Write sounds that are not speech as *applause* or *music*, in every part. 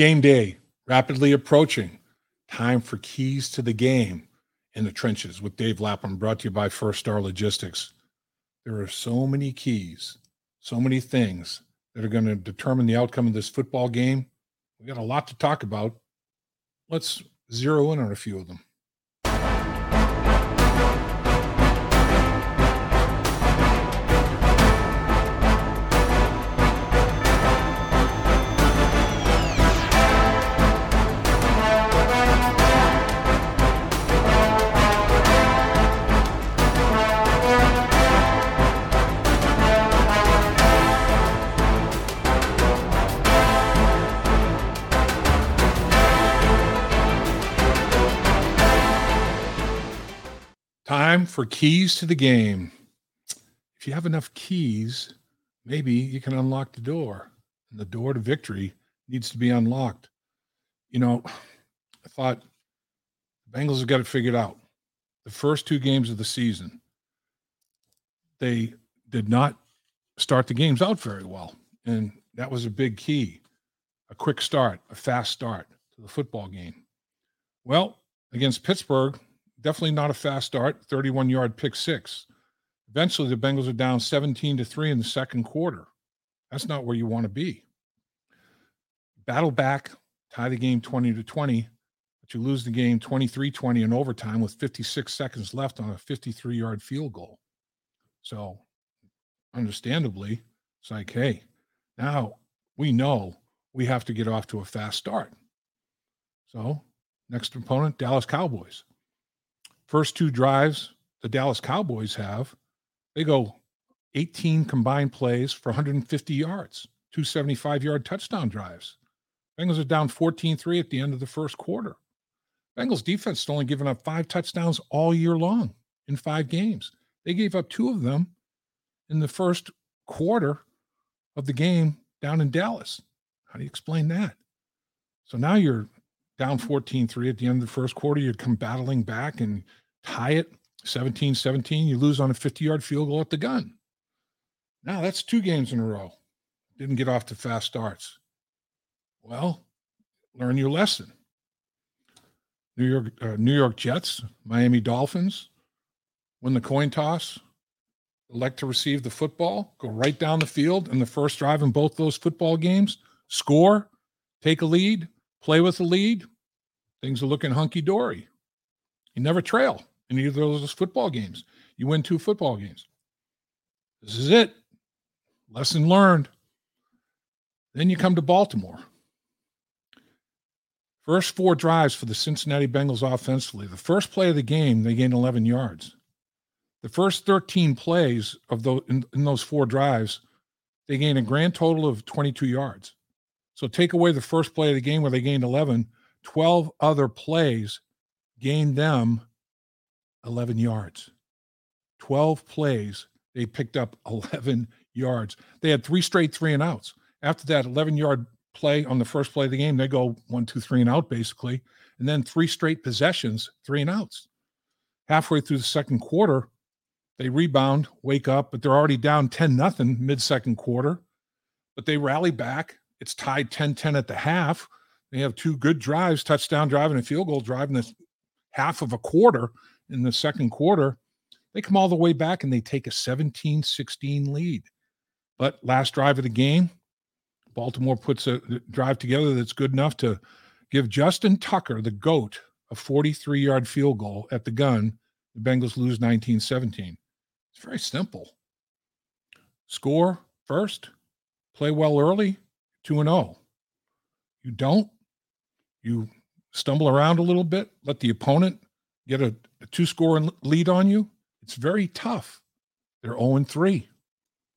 Game day rapidly approaching. Time for keys to the game in the trenches with Dave Lapham, brought to you by First Star Logistics. There are so many keys, so many things that are going to determine the outcome of this football game. We got a lot to talk about. Let's zero in on a few of them. Time for keys to the game. If you have enough keys, maybe you can unlock the door. And the door to victory needs to be unlocked. You know, I thought the Bengals have got it figured out. The first two games of the season, they did not start the games out very well. And that was a big key a quick start, a fast start to the football game. Well, against Pittsburgh, definitely not a fast start. 31 yard pick six. Eventually, the Bengals are down 17 to 3 in the second quarter. That's not where you want to be. Battle back, tie the game 20 to 20, but you lose the game 23 20 in overtime with 56 seconds left on a 53 yard field goal. So, understandably, it's like, hey, now we know we have to get off to a fast start. So, next opponent, Dallas Cowboys. First two drives the Dallas Cowboys have, they go 18 combined plays for 150 yards, 275 yard touchdown drives. Bengals are down 14 3 at the end of the first quarter. Bengals defense has only given up five touchdowns all year long in five games. They gave up two of them in the first quarter of the game down in Dallas. How do you explain that? So now you're down 14 3 at the end of the first quarter. You come battling back and tie it 17 17. You lose on a 50 yard field goal at the gun. Now that's two games in a row. Didn't get off to fast starts. Well, learn your lesson. New York, uh, New York Jets, Miami Dolphins, win the coin toss, elect to receive the football, go right down the field in the first drive in both those football games, score, take a lead, play with the lead. Things are looking hunky dory. You never trail in either of those football games. You win two football games. This is it. Lesson learned. Then you come to Baltimore. First four drives for the Cincinnati Bengals offensively. The first play of the game, they gained 11 yards. The first 13 plays of those in, in those four drives, they gained a grand total of 22 yards. So take away the first play of the game where they gained 11, 12 other plays gained them 11 yards. 12 plays, they picked up *laughs* 11 yards. They had three straight three and outs. After that 11 yard play on the first play of the game, they go one, two, three and out basically. And then three straight possessions, three and outs. Halfway through the second quarter, they rebound, wake up, but they're already down 10 nothing mid second quarter. But they rally back. It's tied 10 10 at the half. They have two good drives, touchdown drive and a field goal drive in the half of a quarter in the second quarter, they come all the way back and they take a 17 16 lead. But last drive of the game, Baltimore puts a drive together that's good enough to give Justin Tucker, the GOAT, a 43 yard field goal at the gun. The Bengals lose 19 17. It's very simple. Score first, play well early, 2 and 0. You don't, you stumble around a little bit, let the opponent get a, a two score lead on you, it's very tough. They're 0 3.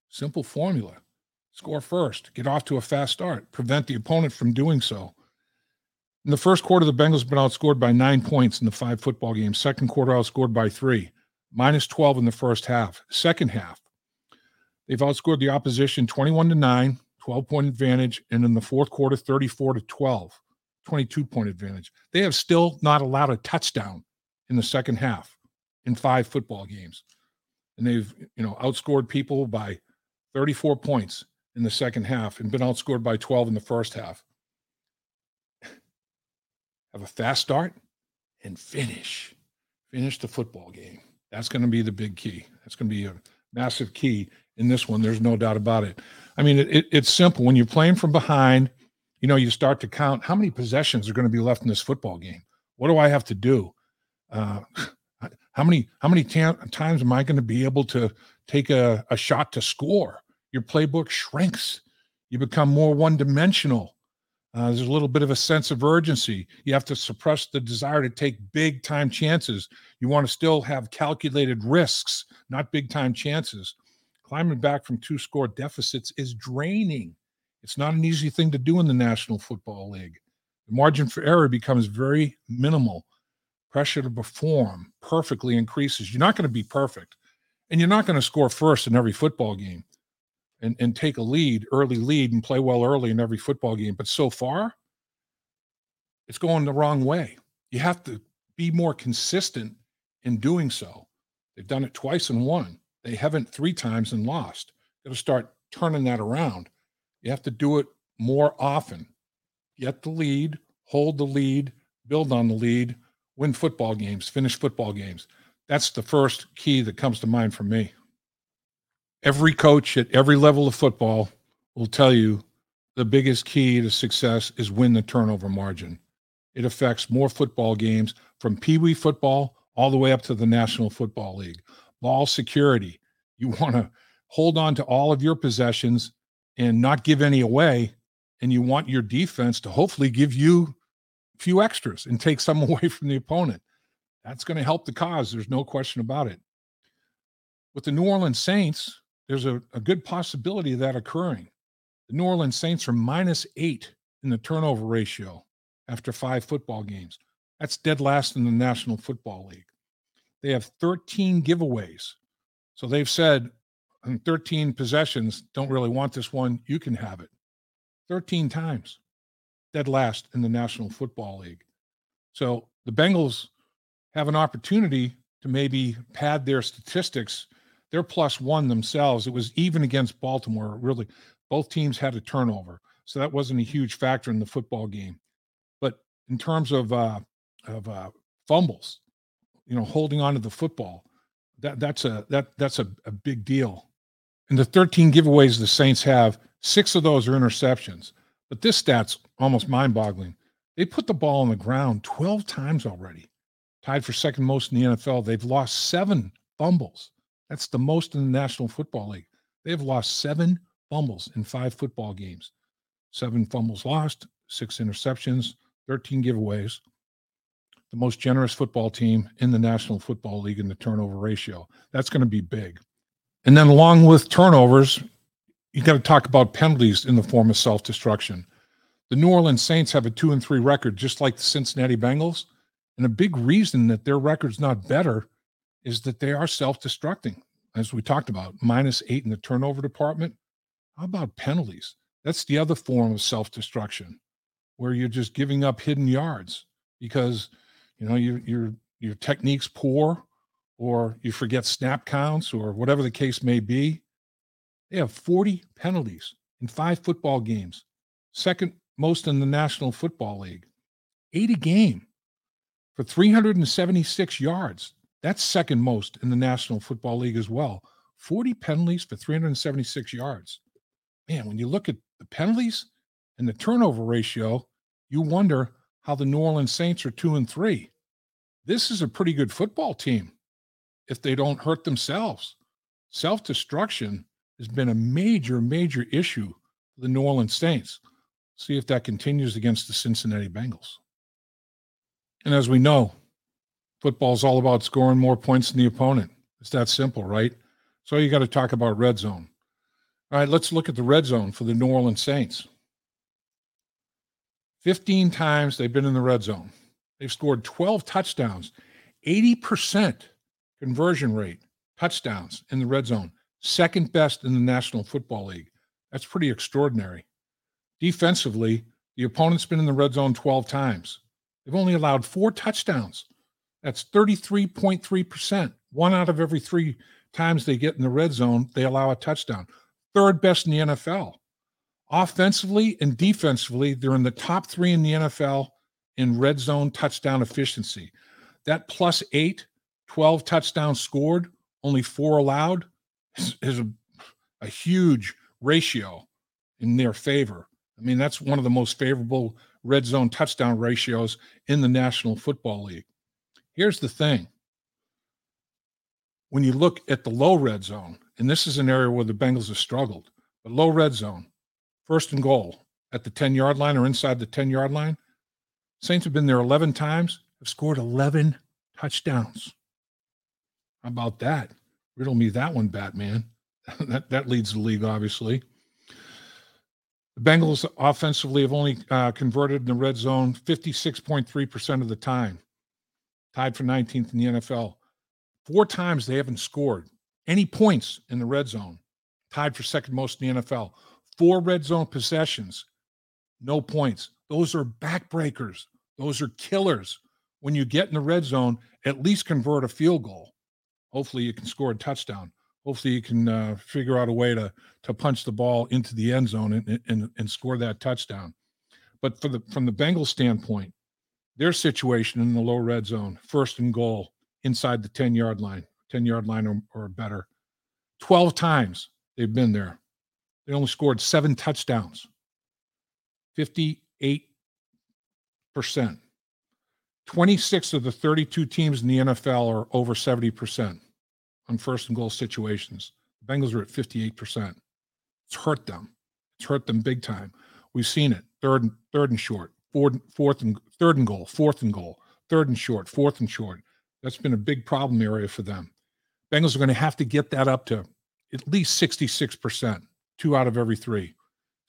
Simple formula. Score first, get off to a fast start, prevent the opponent from doing so. In the first quarter, the Bengals have been outscored by nine points in the five football games. Second quarter, outscored by three, minus 12 in the first half. Second half, they've outscored the opposition 21 to 9, 12 point advantage, and in the fourth quarter, 34 to 12, 22 point advantage. They have still not allowed a touchdown in the second half in five football games. And they've, you know, outscored people by 34 points in the second half and been outscored by 12 in the first half. have a fast start, and finish. Finish the football game. That's going to be the big key. That's going to be a massive key in this one. There's no doubt about it. I mean, it, it, it's simple. When you're playing from behind, you know, you start to count how many possessions are going to be left in this football game. What do I have to do? Uh, how many how many times am I going to be able to take a, a shot to score? Your playbook shrinks. You become more one dimensional. Uh, there's a little bit of a sense of urgency. You have to suppress the desire to take big time chances. You want to still have calculated risks, not big time chances. Climbing back from two score deficits is draining. It's not an easy thing to do in the National Football League. The margin for error becomes very minimal. Pressure to perform perfectly increases. You're not going to be perfect, and you're not going to score first in every football game and, and take a lead, early lead, and play well early in every football game. But so far, it's going the wrong way. You have to be more consistent in doing so. They've done it twice and won. They haven't three times and lost. Got to start turning that around. You have to do it more often. Get the lead, hold the lead, build on the lead, win football games, finish football games. That's the first key that comes to mind for me every coach at every level of football will tell you the biggest key to success is win the turnover margin. It affects more football games from Pee Wee football all the way up to the National Football League. Ball security. You *laughs* want to hold on to all of your possessions and not give any away. And you want your defense to hopefully give you few extras and take some *laughs* away from the opponent. That's going to help the cause. There's no question about it. With the New Orleans Saints, there's a, a good possibility of that occurring. The New Orleans Saints are minus eight in the turnover ratio after five football games. That's dead last in the National Football League. They have 13 giveaways. So they've said in 13 possessions, don't really want this one, you can have it. 13 times. Dead last in the National Football League. So the Bengals have an opportunity to maybe pad their statistics they're plus one themselves. It was even against Baltimore. Really, both teams had a turnover, so that wasn't a huge factor in the football game. But in terms of uh, of uh, fumbles, you know, holding on to the football, that that's a that that's a, a big deal. And the 13 giveaways the Saints have, six of those are interceptions. But this stat's almost mind-boggling. They put the ball on the ground 12 times already, tied for second most in the NFL. They've lost seven fumbles. That's the most in the National Football League. They've lost seven fumbles in five football games. Seven fumbles lost, six interceptions, 13 giveaways. The most generous football team in the National Football League in the turnover ratio. That's going to be big. And then, along with turnovers, you got to talk about penalties in the form of self destruction. The New Orleans Saints have a two and three record, just like the Cincinnati Bengals. And a big reason that their record's not better is that they are self-destructing, as we talked about, minus eight in the turnover department. How about penalties? That's the other form of self-destruction, where you're just giving up hidden yards because you know your your your technique's poor, or you forget snap counts, or whatever the case may be. They have 40 penalties in five football games, second most in the National Football League. 80 game for 376 yards. That's second most in the National Football League as well. 40 penalties for 376 yards. Man, when you look at the penalties and the turnover ratio, you wonder how the New Orleans Saints are two and three. This is a pretty good football team if they don't hurt themselves. Self destruction has been a major, major issue for the New Orleans Saints. See if that continues against the Cincinnati Bengals. And as we know, Football is all about scoring more points than the opponent. It's that simple, right? So you got to talk about red zone. All right, let's look at the red zone for the New Orleans Saints. 15 times they've been in the red zone. They've scored 12 touchdowns, 80% conversion rate, touchdowns in the red zone, second best in the National Football League. That's pretty extraordinary. Defensively, the opponent's been in the red zone 12 times. They've only allowed four touchdowns. That's 33.3%. One out of every three times they get in the red zone, they allow a touchdown. Third best in the NFL. Offensively and defensively, they're in the top three in the NFL in red zone touchdown efficiency. That plus eight, 12 touchdowns scored, only four allowed, is, is a, a huge ratio in their favor. I mean, that's one of the most favorable red zone touchdown ratios in the National Football League. Here's the thing when you look at the low red zone, and this is an area where the Bengals have struggled, but low red zone, first and goal at the 10 yard line or inside the 10 yard line, Saints have been there 11 times, have scored 11 touchdowns. How about that? Riddle me that one, Batman. *laughs* that, that leads the league, obviously. The Bengals offensively have only uh, converted in the red zone 56.3% of the time, tied for 19th in the NFL. Four times they haven't scored any points in the red zone, tied for second most in the NFL. Four red zone possessions, no points. Those are backbreakers. Those are killers. When you get in the red zone, at least convert a field goal. Hopefully, you can score a touchdown. Hopefully, you can uh, figure out a way to to punch the ball into the end zone and, and and score that touchdown. But for the from the Bengals standpoint, their situation in the low red zone, first and goal, inside the 10 yard line, 10 yard line or, or better. 12 times they've been there. They only scored seven touchdowns, 58%. 26 of the 32 teams in the NFL are over 70% on first and goal situations. The Bengals are at 58%. It's hurt them. It's hurt them big time. We've seen it. Third and third and short, fourth, fourth and third and goal, fourth and goal, third and short, fourth and short. That's been a big problem area for them. Bengals are going to have to get that up to at least 66%, two out of every three.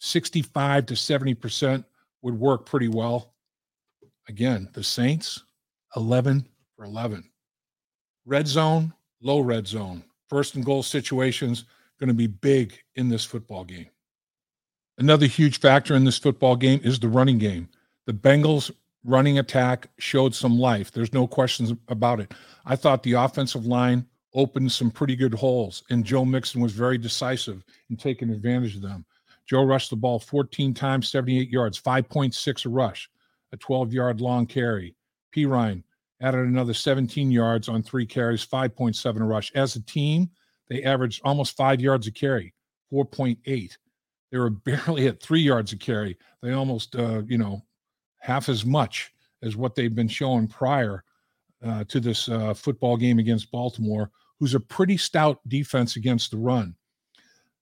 65 to 70% would work pretty well. Again, the Saints, 11 for 11. Red zone, low red zone. First and goal situations going to be big in this football game. Another huge factor in this football game is the running game. The Bengals running attack showed some life. There's no questions about it. I thought the offensive line opened some pretty good holes, and Joe Mixon was very decisive in taking advantage of them. Joe rushed the ball 14 times, 78 yards, 5.6 a rush, a 12 yard long carry. Perine added another 17 yards on three carries, 5.7 a rush. As a team, they averaged almost five yards a carry, 4.8. They were *laughs* barely at three yards a carry. They almost, uh, you know, half as much as what they've been showing prior uh, to this uh, football game against Baltimore, who's a pretty stout defense against the run.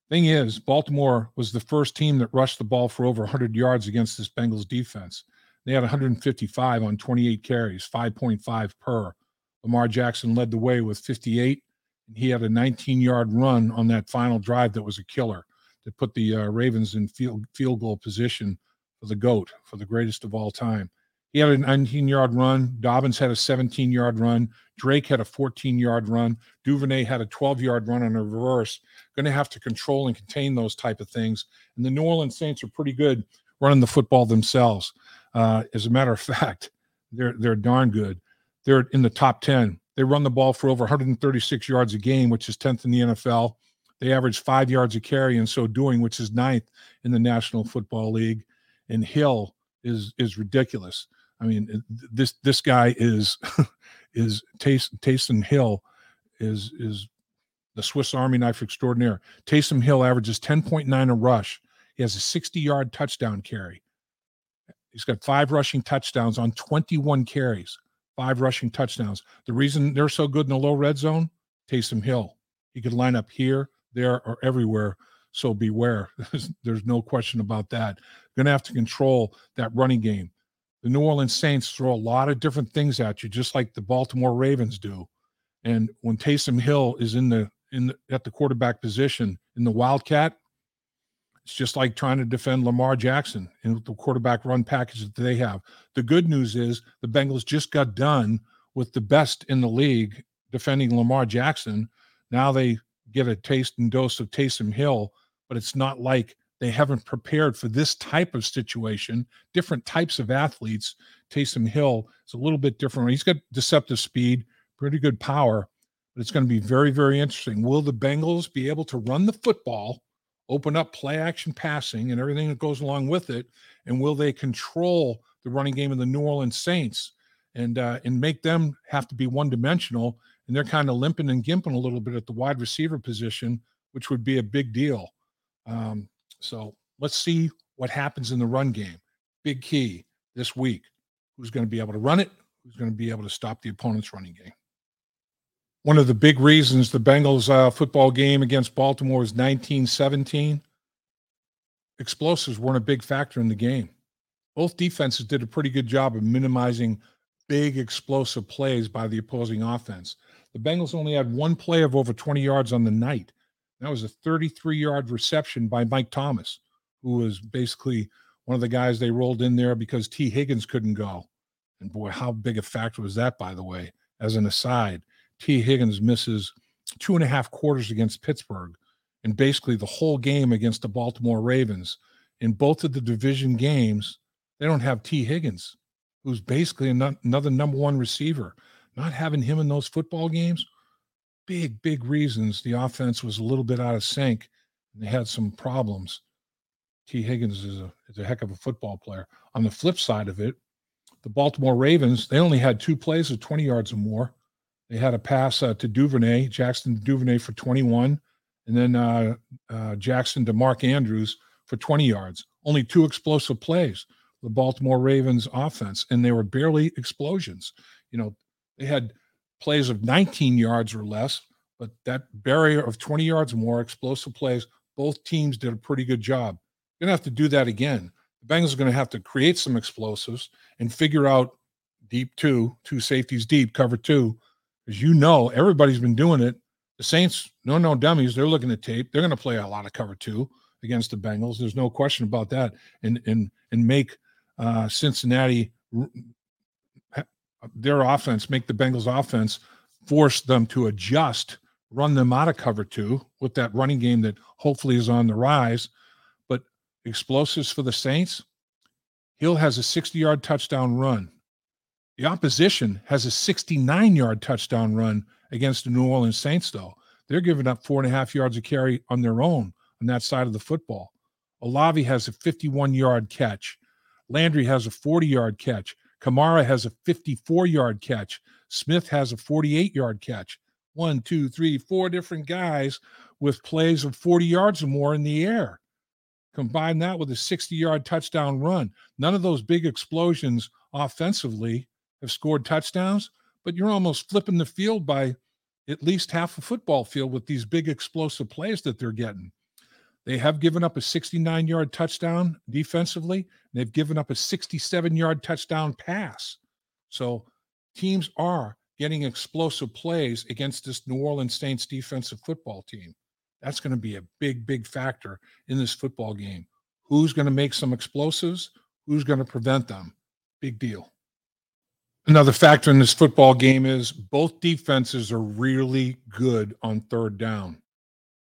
Thing is, Baltimore was the first team that rushed the ball for over 100 yards against this Bengals defense. They had 155 on 28 carries, 5.5 per. Lamar Jackson led the way with 58, and he had a 19 yard run on that final drive that was a killer that put the uh, Ravens in field, field goal position for the GOAT, for the greatest of all time. He had a 19 yard run. Dobbins had a 17 yard run. Drake had a 14 yard run. Duvernay had a 12 yard run on a reverse. Going to have to control and contain those type of things. And the New Orleans Saints are pretty good running the football themselves. Uh, as a matter of *laughs* fact, they're they're darn good. They're in the top 10. They run the ball for over 136 yards a game, which is 10th in the NFL. They average five yards a carry in so doing, which is ninth in the National Football League and Hill is is ridiculous. I mean, this this guy is *laughs* is Taysom Hill is is the Swiss Army knife extraordinaire. Taysom Hill averages 10.9 a rush. He has a 60 yard touchdown carry. He's got five rushing touchdowns on 21 carries, five rushing touchdowns. The reason they're so good in the low red zone, Taysom Hill. He could line up here, there, or everywhere so beware. *laughs* There's, no question about that. Going to have to control that running game. The New Orleans Saints throw a lot of different things at you, just like the Baltimore Ravens do. And when Taysom Hill is in the in the, at the quarterback position in the Wildcat, it's just like trying to defend Lamar Jackson in the quarterback run package that they have. The good news is the Bengals just got done with the best in the league defending Lamar Jackson. Now they get a taste and dose of Taysom Hill but it's not like they haven't prepared for this type of situation. Different types of athletes. Taysom Hill is a little bit different. He's got deceptive speed, pretty good power, but it's going to be very, very interesting. Will the Bengals be able to run the football open up play action passing and everything that goes along with it? And will they control the running game of the New Orleans Saints and uh, and make them have to be one dimensional? And they're kind of limping and gimping a little bit at the wide receiver position, which would be a big deal. Um, so let's see what happens in the run game. Big key this week. Who's going to be able to run it? Who's going to be able to stop the opponent's running game? One of the big reasons the Bengals uh, football game against Baltimore was 1917. Explosives weren't a big factor in the game. Both defenses did a pretty good job of minimizing big explosive plays by the opposing offense. The Bengals only had one play of over 20 yards on the night. That was a 33 yard reception by Mike Thomas, who was basically one of the guys they rolled in there because Tee Higgins couldn't go. And boy, how big a factor was that, by the way, as an aside. Tee Higgins misses two and a half quarters against Pittsburgh and basically the whole game against the Baltimore Ravens. In both of the division games, they don't have Tee Higgins, who's basically another number one receiver. Not having him in those football games, big, big reasons the offense was a little bit out of sync and they had some problems. Tee Higgins is a, is a heck of a football player. On the flip side of it, the Baltimore Ravens, they only had two plays of 20 yards or more. They had a pass uh, to Duvernay, Jackson Duvernay for 21, and then uh, uh, Jackson to Mark Andrews for 20 yards. Only two explosive plays, the Baltimore Ravens offense, and they were barely explosions. You know, they had plays of 19 yards or less, but that barrier of 20 yards or more, explosive plays, both teams did a pretty good job. Going to have to do that again. The Bengals are going to have to create some explosives and figure out deep two, two safeties deep, cover two, as you know, everybody's been doing it. The Saints, no, no dummies. They're looking at tape. They're going to play a lot of cover two against the Bengals. There's no question about that. And and and make uh, Cincinnati their offense, make the Bengals offense, force them to adjust, run them out of cover two with that running game that hopefully is on the rise. But explosives for the Saints. Hill has a 60 yard touchdown run. The opposition has a 69 yard touchdown run against the New Orleans Saints, though. They're giving up four and a half yards of carry on their own on that side of the football. Olave has a 51 yard catch. Landry has a 40 yard catch. Kamara has a 54 yard catch. Smith has a 48 yard catch. One, two, three, four different guys with plays of 40 yards or more in the air. Combine that with a 60 yard touchdown run. None of those big explosions offensively have scored touchdowns, but you're almost flipping the field by at least half a football field with these big explosive plays that they're getting. They have given up a 69 yard touchdown defensively. they've given up a 67 yard touchdown pass. So teams are getting explosive plays against this New Orleans Saints defensive football team. That's going to be a big, big factor in this football game. Who's going to make some explosives? Who's going to prevent them? Big deal. Another factor in this football game is both defenses are really good on third down.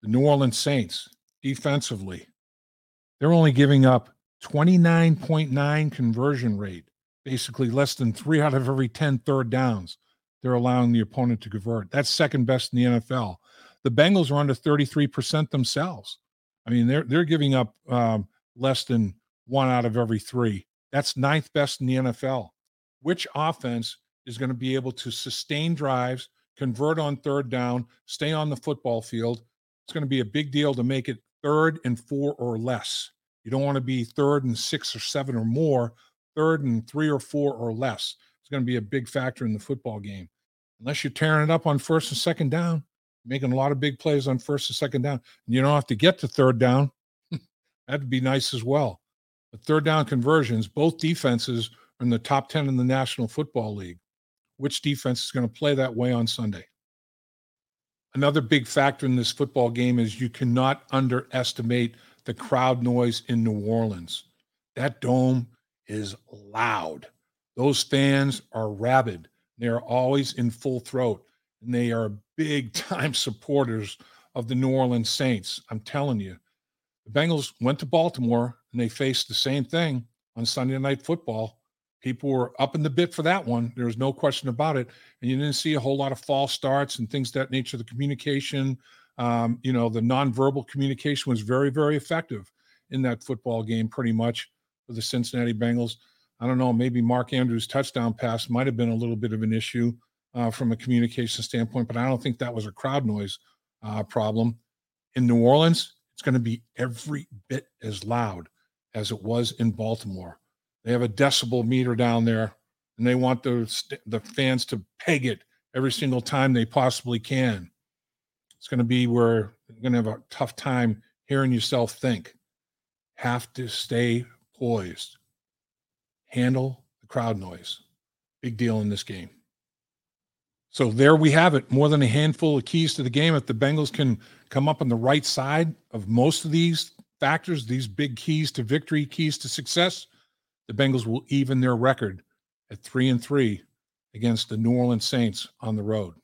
The New Orleans Saints, defensively, they're only giving up 29.9 conversion rate, basically less than three out of every 10 third downs they're allowing the opponent to convert. That's second best in the NFL. The Bengals are under 33% themselves. I mean, they're they're giving up um, less than one out of every three. That's ninth best in the NFL which offense is going to be able to sustain drives, convert on third down, stay on the football field. It's going to be a big deal to make it third and four or less. You don't want to be third and six or seven or more, third and three or four or less. It's going to be a big factor in the football game. Unless you're tearing it up on first and second down, making a lot of big plays on first and second down, and you don't have to get to third down. *laughs* That'd be nice as well. But third down conversions, both defenses in the top 10 in the National Football League. Which defense is going to play that way on Sunday? Another big factor in this football game is you cannot underestimate the crowd noise in New Orleans. That dome is loud. Those fans are rabid. They are always in full throat, and they are big time *laughs* supporters of the New Orleans Saints. I'm telling you. The Bengals went to Baltimore and they faced the same thing on Sunday Night Football people were up in the bit for that one. There was no question about it. And you didn't see a whole lot of false starts and things that nature. The communication Um, you know, the nonverbal communication was very, very effective in that football game, pretty much for the Cincinnati Bengals. I don't know, maybe Mark Andrews' touchdown pass might have been a little bit of an issue uh, from a communication standpoint, but I don't think that was a crowd noise uh, problem. In New Orleans, it's going to be every bit as loud as it was in Baltimore. They have a decibel meter down there, and they want the the fans to peg it every single time they possibly can. It's going to be where you're going to have a tough time hearing yourself think. Have to stay poised. Handle the crowd noise. Big deal in this game. So there we have it. More than a handful of keys to the game. If the Bengals can come up on the right side of most of these factors, these big keys to victory, keys to success, the Bengals will even their record at three and three against the New Orleans Saints on the road.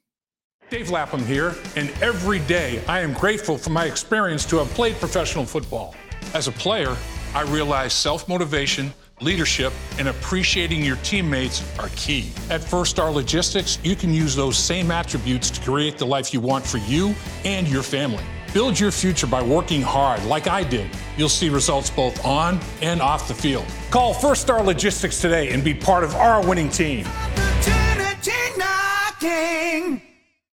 Dave Lapham here, and every day I am grateful for my experience to have played professional football. As a player, I realize self motivation, leadership, and appreciating your teammates are key. At First Star Logistics, you can use those same attributes to create the life you want for you and your family. Build your future by working hard like I did. You'll see results both on and off the field. Call First Star Logistics today and be part of our winning team.